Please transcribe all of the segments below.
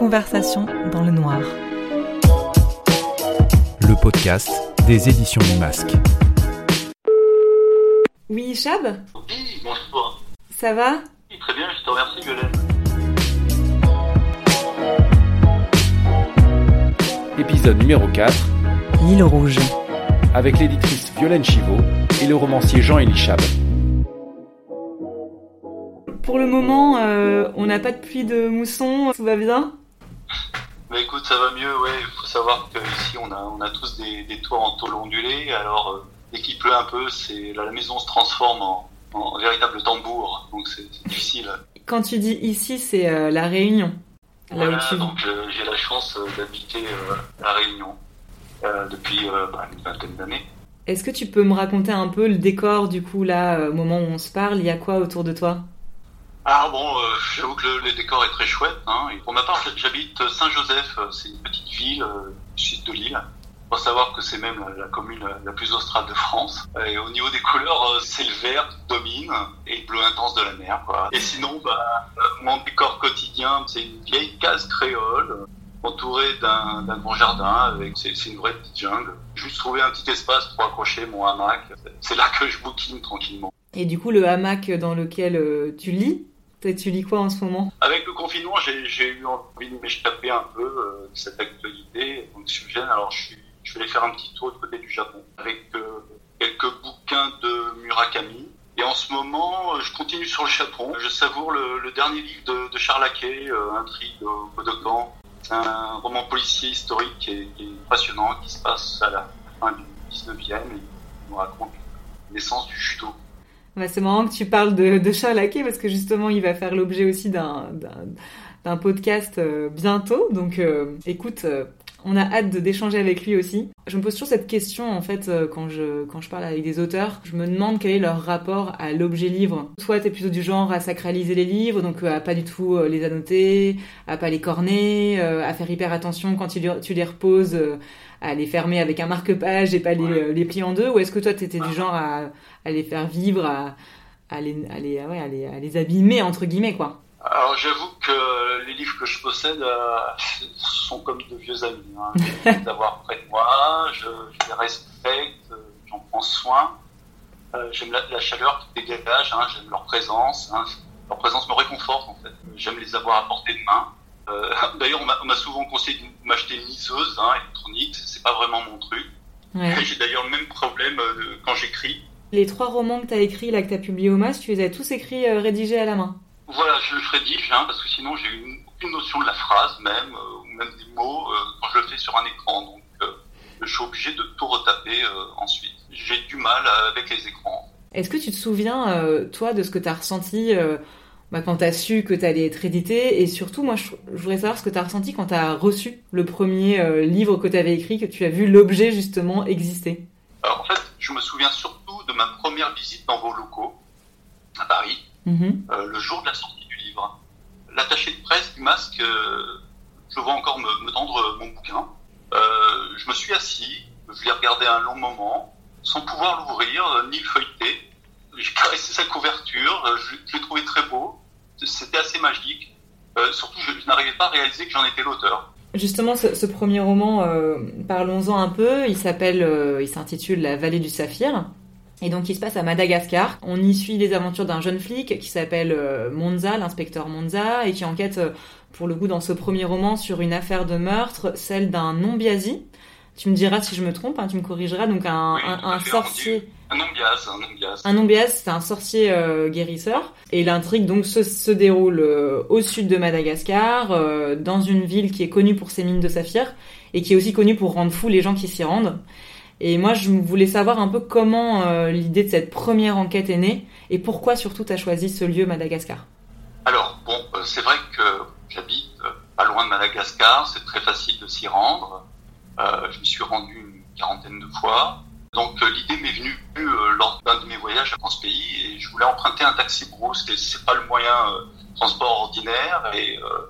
Conversation dans le noir. Le podcast des éditions du Masque. Oui, Chab Oui, bonjour. Ça va Oui, très bien, je te remercie, Violaine. Épisode numéro 4 L'île rouge. avec l'éditrice Violaine Chivot et le romancier Jean-Élie Chab. Pour le moment, euh, on n'a pas de pluie de mousson, tout va bien Mais écoute, ça va mieux, ouais. Il faut savoir qu'ici, on a, on a tous des, des toits en tôle ondulée. Alors, euh, dès qu'il pleut un peu, c'est la, maison se transforme en, en véritable tambour. Donc, c'est difficile. Quand tu dis ici, c'est euh, la Réunion. Là Voilà, où tu vis. donc euh, j'ai la chance d'habiter La Réunion depuis bah, une vingtaine d'années. Est-ce que tu peux me raconter un peu le décor du coup là, au moment où on se parle, il y a quoi autour de toi? Alors bon, euh, j'avoue que le, décor est très chouette. Hein. Et pour ma part, j'habite Saint-Joseph. euh, C'est une petite ville euh, sud de l'île. Il faut savoir que c'est même la, commune la, plus australe de France. Et au niveau des couleurs, euh, c'est le vert qui domine et le bleu intense de la mer. Quoi. Et sinon, bah, euh, mon décor quotidien, c'est une vieille case créole entourée d'un grand jardin. avec C'est une vraie petite jungle. Juste trouver un petit espace pour accrocher mon hamac. C'est là que je bouquine tranquillement. Et du coup, le hamac dans lequel tu lis, tu lis quoi en ce moment? Avec le confinement, j'ai eu envie de m'échapper un peu euh, de cette actualité anxiogène. Alors, je, suis, je vais aller faire un petit tour du côté du Japon avec euh, quelques bouquins de Murakami. Et en ce moment, euh, je continue sur le Japon. Je savoure le, dernier livre de, de Charles Laquet, Intrigue au Kodokan. C'est un roman policier historique qui est, passionnant, qui se passe à la fin du 19e et qui nous raconte la naissance du judo. Bah, C'est marrant que tu parles de, de Charles parce que justement, il va faire l'objet aussi d'un podcast euh, bientôt. Donc, euh, écoute, euh, on a hâte de- d'échanger avec lui aussi. Je me pose toujours cette question en fait euh, quand je quand je parle avec des auteurs. Je me demande quel est leur rapport à l'objet livre. Toi, t'es plutôt du genre à sacraliser les livres, donc euh, à pas du tout euh, les annoter, à pas les corner, à faire hyper attention quand tu, les- tu les reposes. à les fermer avec un marque-page et pas les, les plier en deux ou est-ce que toi t'étais du genre à, à les faire vivre, à, à, les, à, les, ouais, à, les, à les abîmer entre guillemets quoi? Alors j'avoue que les livres que je possède euh, sont comme de vieux amis. Hein. J'aime les avoir près de moi, je, je les respecte, euh, j'en prends soin. Euh, j'aime la, la chaleur qu'ils dégagent, hein, j'aime leur présence. Hein. Leur présence me réconforte en fait. J'aime les avoir à portée de main. Euh, D'ailleurs, on m'a- souvent conseillé de m'acheter une liseuse hein, électronique. C'est pas vraiment mon truc. ouais. J'ai d'ailleurs le même problème quand j'écris. Les trois romans que t'as écrits là que t'as publiés au MAS, tu les as tous écrits rédigés à la main Voilà, je le rédige, hein, parce que sinon j'ai une, aucune notion de la phrase même, euh, ou même des mots, euh, quand je le fais sur un écran. Donc euh, je suis obligé de tout retaper ensuite. J'ai du mal avec les écrans. Est-ce que tu te souviens, toi, de ce que t'as ressenti euh, bah, quand t'as su que t'allais être édité? Et surtout, moi, je, je voudrais savoir ce que t'as ressenti quand t'as reçu le premier euh, livre que t'avais écrit, que tu as vu l'objet justement exister? Alors en fait, je me souviens surtout de ma première visite dans vos locaux, à Paris, Mhm. euh, le jour de la sortie du livre. L'attaché de presse du masque, euh, je vois encore me, me tendre mon bouquin. Euh, je me suis assis, je l'ai regardé un long moment, sans pouvoir l'ouvrir, ni le feuilleter. J'ai caressé sa couverture, je, je l'ai trouvé très beau, c'était assez magique. Surtout, je, je n'arrivais pas à réaliser que j'en étais l'auteur. Justement, ce, ce premier roman, parlons-en un peu. Il s'appelle, il s'intitule La vallée du saphir. Et donc, il se passe à Madagascar. On y suit les aventures d'un jeune flic qui s'appelle euh, Monza, l'inspecteur Monza, et qui enquête, euh, pour le coup, dans ce premier roman, sur une affaire de meurtre, celle d'un non-biasi. Tu me diras si je me trompe, hein, tu me corrigeras. Donc, un, Oui, un- un sorcier. Un non-bias, un non-bias. Un non-bias, c'est un sorcier euh, guérisseur. Et l'intrigue donc se, se déroule euh, au sud de Madagascar, euh, dans une ville qui est connue pour ses mines de saphir et qui est aussi connue pour rendre fous les gens qui s'y rendent. Et moi, je voulais savoir un peu comment euh, l'idée de cette première enquête est née et pourquoi surtout tu as choisi ce lieu Madagascar? Alors, bon, euh, c'est vrai que j'habite euh, pas loin de Madagascar, c'est très facile de s'y rendre. Je m'y suis rendu une quarantaine de fois. Donc, l'idée m'est venue lors d'un de mes voyages dans ce pays et je voulais emprunter un taxi brousse, c'est pas le moyen transport ordinaire et euh,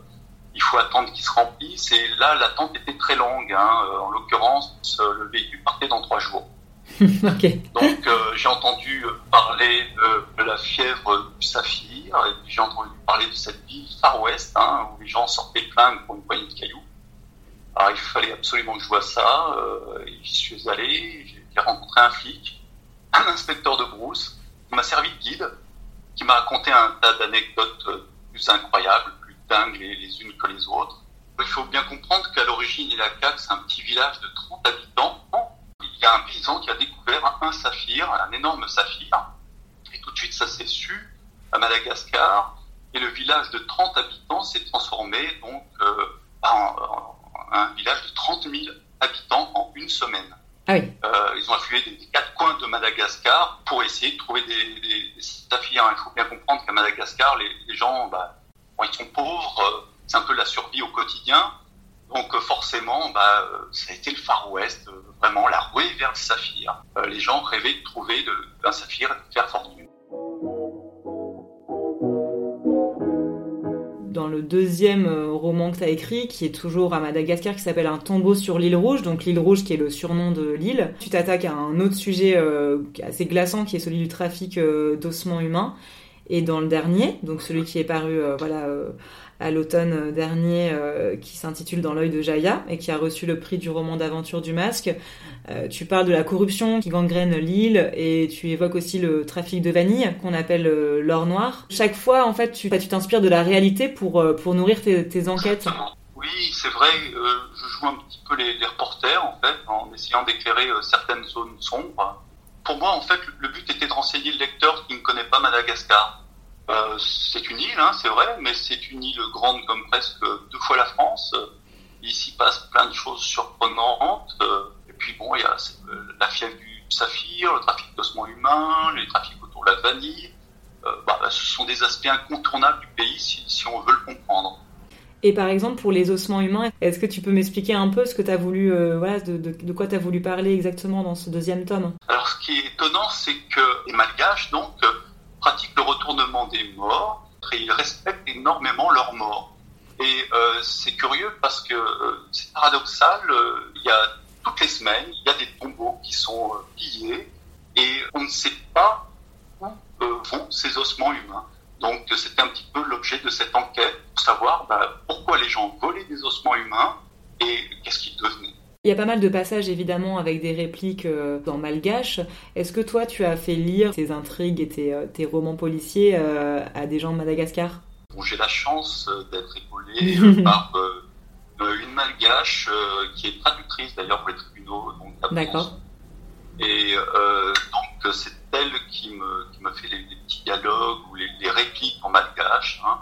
il faut attendre qu'il se remplisse. Et là, l'attente était très longue. Hein. Euh, En l'occurrence, euh, le véhicule partait dans trois jours. Donc euh, j'ai entendu parler de, de la fièvre du saphir, et puis j'ai entendu parler de cette vie Far West, hein, où les gens sortaient plein pour une poignée de cailloux. Alors il fallait absolument que je vois ça. Euh, j'y suis allé, j'ai rencontré un flic, un inspecteur de brousse, qui m'a servi de guide, qui m'a raconté un tas d'anecdotes plus incroyables, les, unes que les autres. Il faut bien comprendre qu'à l'origine, Ilaka, c'est un petit village de 30 habitants. Il y a un paysan qui a découvert un saphir, un énorme saphir. Et tout de suite, ça s'est su à Madagascar. Et le village de 30 habitants s'est transformé donc euh, en, un village de 30 000 habitants en une semaine. Ah euh, ils ont afflué des, quatre coins de Madagascar pour essayer de trouver des, des, saphirs. Il faut bien comprendre qu'à Madagascar, les, gens, bah, ils sont pauvres, euh, c'est un peu la survie au quotidien. Donc euh, forcément, bah, ça a été le Far West, vraiment la ruée vers le saphir. les gens rêvaient de trouver un saphir et de faire fortune. dans le deuxième euh, roman que tu as écrit, qui est toujours à Madagascar, qui s'appelle Un tombeau sur l'île Rouge, donc l'île Rouge qui est le surnom de l'île. Tu t'attaques à un autre sujet euh, assez glaçant qui est celui du trafic euh, d'ossements humains. Et dans le dernier, donc celui qui est paru voilà à l'automne dernier euh, qui s'intitule Dans l'œil de Jaya et qui a reçu le prix du roman d'aventure du masque. Euh, tu parles de la corruption qui gangrène l'île et tu évoques aussi le trafic de vanille qu'on appelle euh, l'or noir. Chaque fois, en fait, tu t'inspires de la réalité pour, pour nourrir tes, enquêtes. Oui, c'est vrai, je joue un petit peu les, reporters en fait en essayant d'éclairer certaines zones sombres. Pour moi, en fait, le but était de renseigner le lecteur qui ne connaît pas Madagascar. Euh, c'est une île, hein, c'est vrai, mais c'est une île grande comme presque deux fois la France. Il s'y passe plein de choses surprenantes. Euh, et puis bon, il y a euh, la fièvre du saphir, le trafic d'ossements humains, les trafics autour de la vanille. Bah, ce sont des aspects incontournables du pays si, on veut le comprendre. Et par exemple, pour les ossements humains, est-ce que tu peux m'expliquer un peu ce que tu as voulu, voilà, de, quoi tu as voulu parler exactement dans ce deuxième tome? Alors, ce qui est étonnant, c'est que les malgaches, donc, pratiquent le retournement des morts et ils respectent énormément leurs morts. Et euh, c'est curieux parce que euh, c'est paradoxal, euh, il y a toutes les semaines, il y a des tombeaux qui sont pillés et on ne sait pas où vont ces ossements humains. Donc c'était un petit peu l'objet de cette enquête pour savoir bah, pourquoi les gens volaient des ossements humains et qu'est-ce qu'ils devenaient. Il y a pas mal de passages évidemment avec des répliques euh, dans malgache. Est-ce que toi tu as fait lire tes intrigues et tes, euh, romans policiers euh, à des gens de Madagascar? J'ai la chance d'être épaulé par une malgache qui est traductrice d'ailleurs pour les tribunaux. D'accord. Et donc c'est elle qui me, qui me fait les, petits dialogues ou les, répliques en malgache. Hein.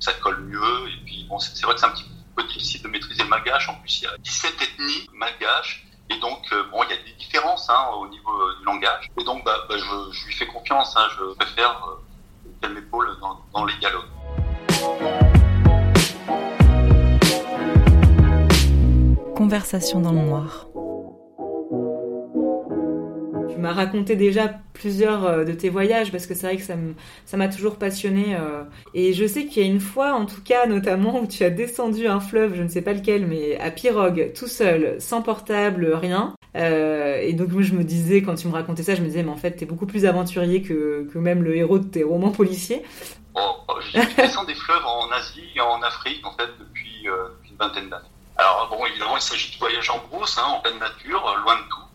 ça colle mieux. Et puis bon, c'est vrai que c'est un petit peu difficile de maîtriser le malgache. En plus, il y a 17 ethnies malgaches. Et donc, euh, bon, il y a des différences hein, au niveau euh, du langage. Et donc, bah, bah, je, lui fais confiance. Hein, je préfère euh, qu'elle m'épaule dans, dans les dialogues. Conversation dans le noir m'a raconté déjà plusieurs euh, de tes voyages parce que c'est vrai que ça m'a toujours passionné. Euh. Et je sais qu'il y a une fois, en tout cas, notamment, où tu as descendu un fleuve, je ne sais pas lequel, mais à pirogue, tout seul, sans portable, rien. Euh, et donc, moi, je me disais, quand tu me racontais ça, je me disais, mais en fait, t'es beaucoup plus aventurier que, même le héros de tes romans policiers. Oh je descends des fleuves en Asie et en Afrique, en fait, depuis, une vingtaine d'années. Alors, bon, évidemment, il s'agit de voyages en brousse, hein, en pleine nature, loin de tout.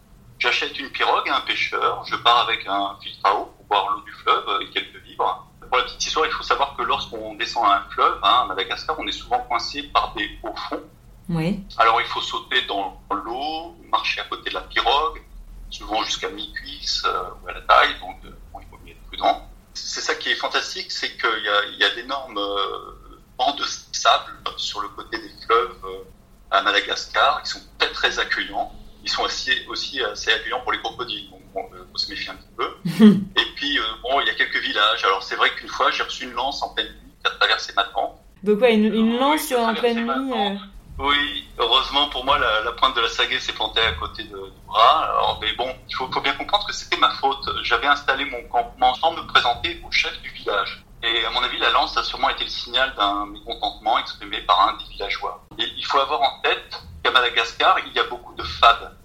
J'achète une pirogue à un pêcheur, je pars avec un filtre à eau pour boire l'eau du fleuve et quelques vivres. Pour la petite histoire, il faut savoir que lorsqu'on descend à un fleuve, hein, à Madagascar, on est souvent coincé par des hauts fonds. Oui. Alors il faut sauter dans l'eau, marcher à côté de la pirogue, souvent jusqu'à mi-cuisse euh, ou à la taille, donc euh, il faut être prudent. C'est ça qui est fantastique, c'est qu'il y a, a d'énormes euh, bancs de sable sur le côté des fleuves à Madagascar, qui sont très très accueillants ils sont aussi, aussi assez accueillants pour les crocodiles. Donc, bon, euh, faut se méfier un petit peu. et puis, euh, bon, il y a quelques villages. Alors, c'est vrai qu'une fois, j'ai reçu une lance en pleine nuit qui a traversé ma tente. Donc, ouais, une, une lance en pleine nuit euh. Oui, heureusement pour moi, la, pointe de la sagaie s'est plantée à côté de, du bras. Alors, mais bon, il faut, faut bien comprendre que c'était ma faute. J'avais installé mon campement sans me présenter au chef du village. Et à mon avis, la lance a sûrement été le signal d'un mécontentement exprimé par un des villageois. Et il faut avoir en tête qu'à Madagascar, il y a beaucoup de fades.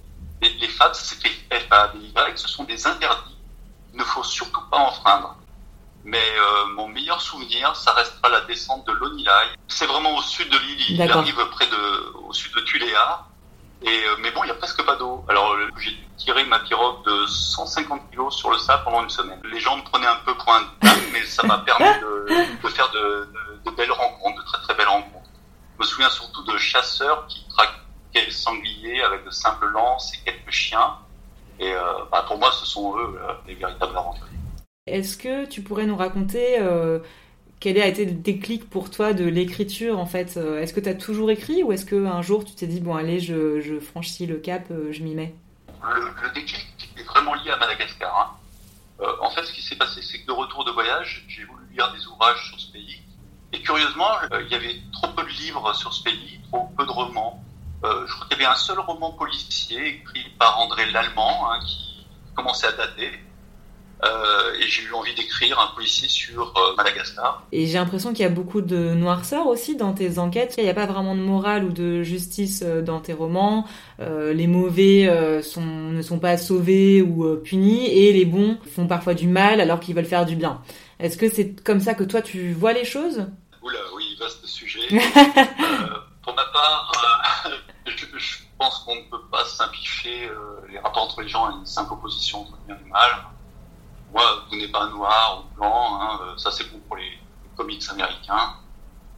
Et les fades, c'est F-A-D-Y, ce sont des interdits. Il ne faut surtout pas enfreindre. Mais euh, mon meilleur souvenir, ça restera la descente de l'Onilai. C'est vraiment au sud de l'île. Il arrive près de, au sud de Tuléa. Et, euh, mais bon, il y a presque pas d'eau. Alors, euh, j'ai tiré ma pirogue de 150 kilos sur le sable pendant une semaine. Les gens me prenaient un peu pour un dingue, mais ça m'a permis de, de faire de, de- de belles rencontres, de très très belles rencontres. Je me souviens surtout de chasseurs qui traquaient le sanglier avec de simples lances et quelques chiens. Et euh, bah, pour moi, ce sont eux euh, les véritables aventuriers. Est-ce que tu pourrais nous raconter euh, quel a été le déclic pour toi de l'écriture en fait Est-ce que tu as toujours écrit ou est-ce qu'un jour tu t'es dit bon allez je, je franchis le cap, je m'y mets? Le, le déclic est vraiment lié à Madagascar. hein. Euh, en fait, ce qui s'est passé, c'est que de retour de voyage, j'ai voulu lire des ouvrages sur ce pays. Et curieusement, euh, il y avait trop peu de livres sur ce pays, trop peu de romans. Euh, je crois qu'il y avait un seul roman policier écrit par André Lallemand, hein, qui commençait à dater. Euh, et j'ai eu envie d'écrire un policier sur euh, Madagascar. Et j'ai l'impression qu'il y a beaucoup de noirceur aussi dans tes enquêtes. Il n'y a pas vraiment de morale ou de justice dans tes romans. Euh, les mauvais sont, ne sont pas sauvés ou punis et les bons font parfois du mal alors qu'ils veulent faire du bien. Est-ce que c'est comme ça que toi tu vois les choses? Oula, oui, vaste sujet. Pour ma part, euh, je, je pense qu'on ne peut pas simplifier euh, les rapports entre les gens à une simple opposition entre bien et mal. Moi, vous n'êtes pas noir ou blanc, hein, euh, ça c'est bon pour les, les comics américains.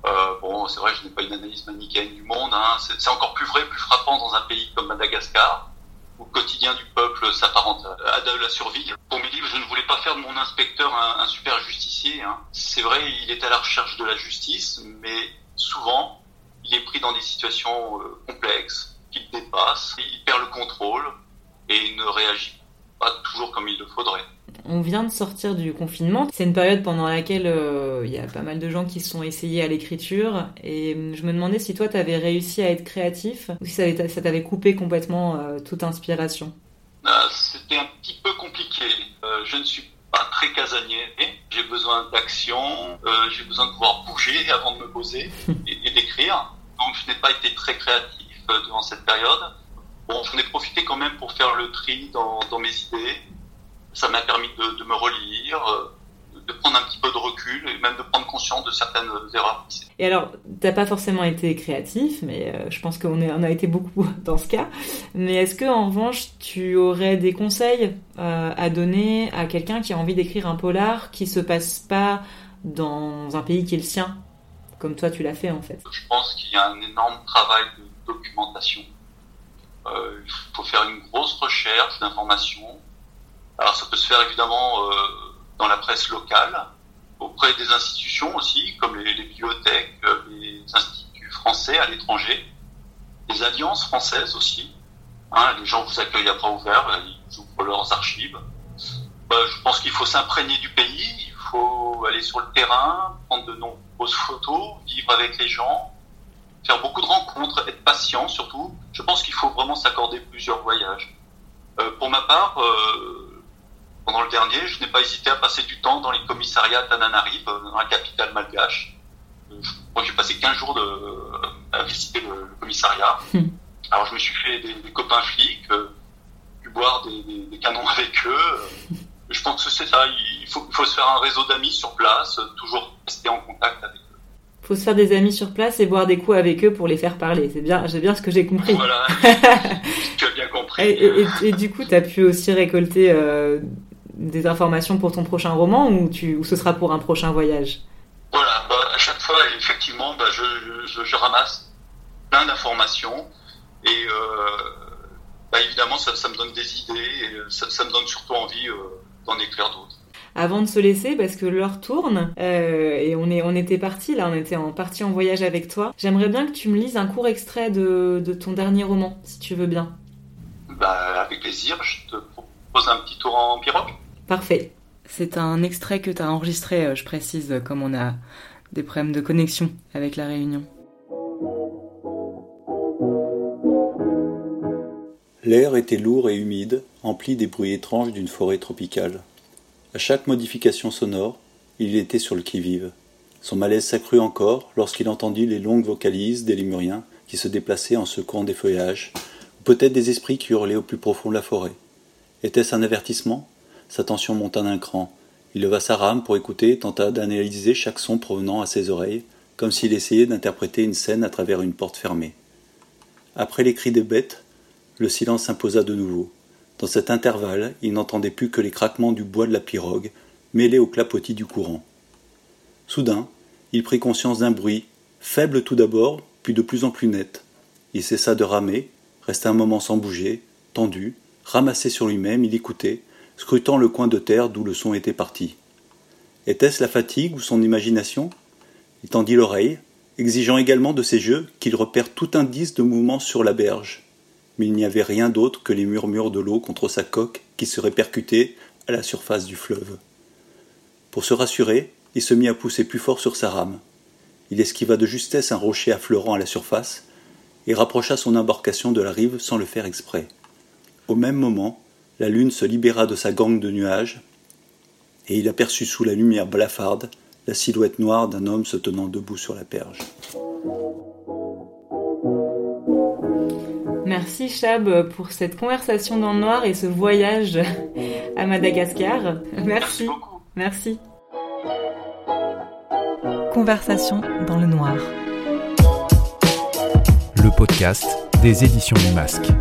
Euh, bon, c'est vrai, je n'ai pas une analyse manichéenne du monde. Hein. C'est encore plus vrai, plus frappant dans un pays comme Madagascar, où le quotidien du peuple s'apparente à la survie. Pour mes livres, je ne voulais pas faire de mon inspecteur un, super justicier. Hein. C'est vrai, il est à la recherche de la justice, mais souvent, il est pris dans des situations complexes, qu'il dépasse, il perd le contrôle et il ne réagit pas toujours comme il le faudrait. On vient de sortir du confinement. C'est une période pendant laquelle euh, il y a pas mal de gens qui se sont essayés à l'écriture. Et euh, je me demandais si toi, tu avais réussi à être créatif ou si ça avait- ça t'avait coupé complètement euh, toute inspiration. Euh, C'était un petit peu compliqué. Je ne suis pas très casanier. J'ai besoin d'action. J'ai besoin de pouvoir bouger avant de me poser et, et d'écrire. Donc je n'ai pas été très créatif euh, durant cette période. Bon, j'en ai profité quand même pour faire le tri dans, dans mes idées. Ça m'a permis de, de me relire, euh, de prendre un petit peu de recul et même de prendre conscience de certaines erreurs. Et alors, t'as pas forcément été créatif, mais euh, je pense qu'on on a été beaucoup dans ce cas. Mais est-ce que en revanche, tu aurais des conseils euh, à donner à quelqu'un qui a envie d'écrire un polar qui se passe pas dans un pays qui est le sien, comme toi tu l'as fait en fait? Je pense qu'il y a un énorme travail de documentation. Euh, il faut faire une grosse recherche d'informations. Alors ça peut se faire évidemment euh, dans la presse locale, auprès des institutions aussi, comme les, bibliothèques, euh, les instituts français à l'étranger, les alliances françaises aussi. Hein, les gens vous accueillent à bras ouverts, euh, ils ouvrent leurs archives. Bah, je pense qu'il faut s'imprégner du pays, il faut aller sur le terrain, prendre de nombreuses photos, vivre avec les gens, faire beaucoup de rencontres, être patient surtout. Je pense qu'il faut vraiment s'accorder plusieurs voyages. Euh, pour ma part, euh, pendant le dernier, je n'ai pas hésité à passer du temps dans les commissariats d'Ananarive, euh, dans la capitale malgache. Je crois que j'ai passé 15 jours de, à visiter le, le commissariat. Alors je me suis fait des, des copains flics, euh, pu boire des, des- des canons avec eux. Je pense que c'est ça, il faut, il faut se faire un réseau d'amis sur place, toujours rester en contact avec eux. Faut se faire des amis sur place et boire des coups avec eux pour les faire parler. C'est bien, j'ai bien ce que j'ai compris. Voilà, tu as bien compris. Et, et- et- et du coup, t'as pu aussi récolter euh, des informations pour ton prochain roman ou, tu, ou ce sera pour un prochain voyage? Voilà, bah, à chaque fois, effectivement, bah, je, je, je ramasse plein d'informations et euh, bah, évidemment, ça, ça me donne des idées et euh, ça, ça me donne surtout envie euh, d'en écrire d'autres. Avant de se laisser, parce que l'heure tourne euh, et on, est, on était parti là, on était en partie en voyage avec toi, j'aimerais bien que tu me lises un court extrait de, de ton dernier roman, si tu veux bien. Bah, avec plaisir, je te propose un petit tour en pirogue. Parfait. C'est un extrait que tu as enregistré, euh, je précise, comme on a des problèmes de connexion avec la réunion. L'air était lourd et humide, empli des bruits étranges d'une forêt tropicale. À chaque modification sonore, il était sur le qui-vive. Son malaise s'accrut encore lorsqu'il entendit les longues vocalises des lémuriens qui se déplaçaient en secouant des feuillages, ou peut-être des esprits qui hurlaient au plus profond de la forêt. Était-ce un avertissement? Sa tension monta d'un cran, Il leva sa rame pour écouter et tenta d'analyser chaque son provenant à ses oreilles, comme s'il essayait d'interpréter une scène à travers une porte fermée. Après les cris des bêtes, le silence s'imposa de nouveau. Dans cet intervalle, il n'entendait plus que les craquements du bois de la pirogue, mêlés au clapotis du courant. Soudain, il prit conscience d'un bruit, faible tout d'abord, puis de plus en plus net. Il cessa de ramer, resta un moment sans bouger, tendu, ramassé sur lui-même, il écoutait, scrutant le coin de terre d'où le son était parti. Était-ce la fatigue ou son imagination? Il tendit l'oreille, exigeant également de ses yeux qu'il repère tout indice de mouvement sur la berge. Mais il n'y avait rien d'autre que les murmures de l'eau contre sa coque qui se répercutaient à la surface du fleuve. Pour se rassurer, il se mit à pousser plus fort sur sa rame. Il esquiva de justesse un rocher affleurant à la surface et rapprocha son embarcation de la rive sans le faire exprès. Au même moment, la lune se libéra de sa gangue de nuages et il aperçut sous la lumière blafarde la silhouette noire d'un homme se tenant debout sur la perge. Merci Chab pour cette conversation dans le noir et ce voyage à Madagascar. Merci. Merci. Conversation dans le noir. Le podcast des éditions du Masque.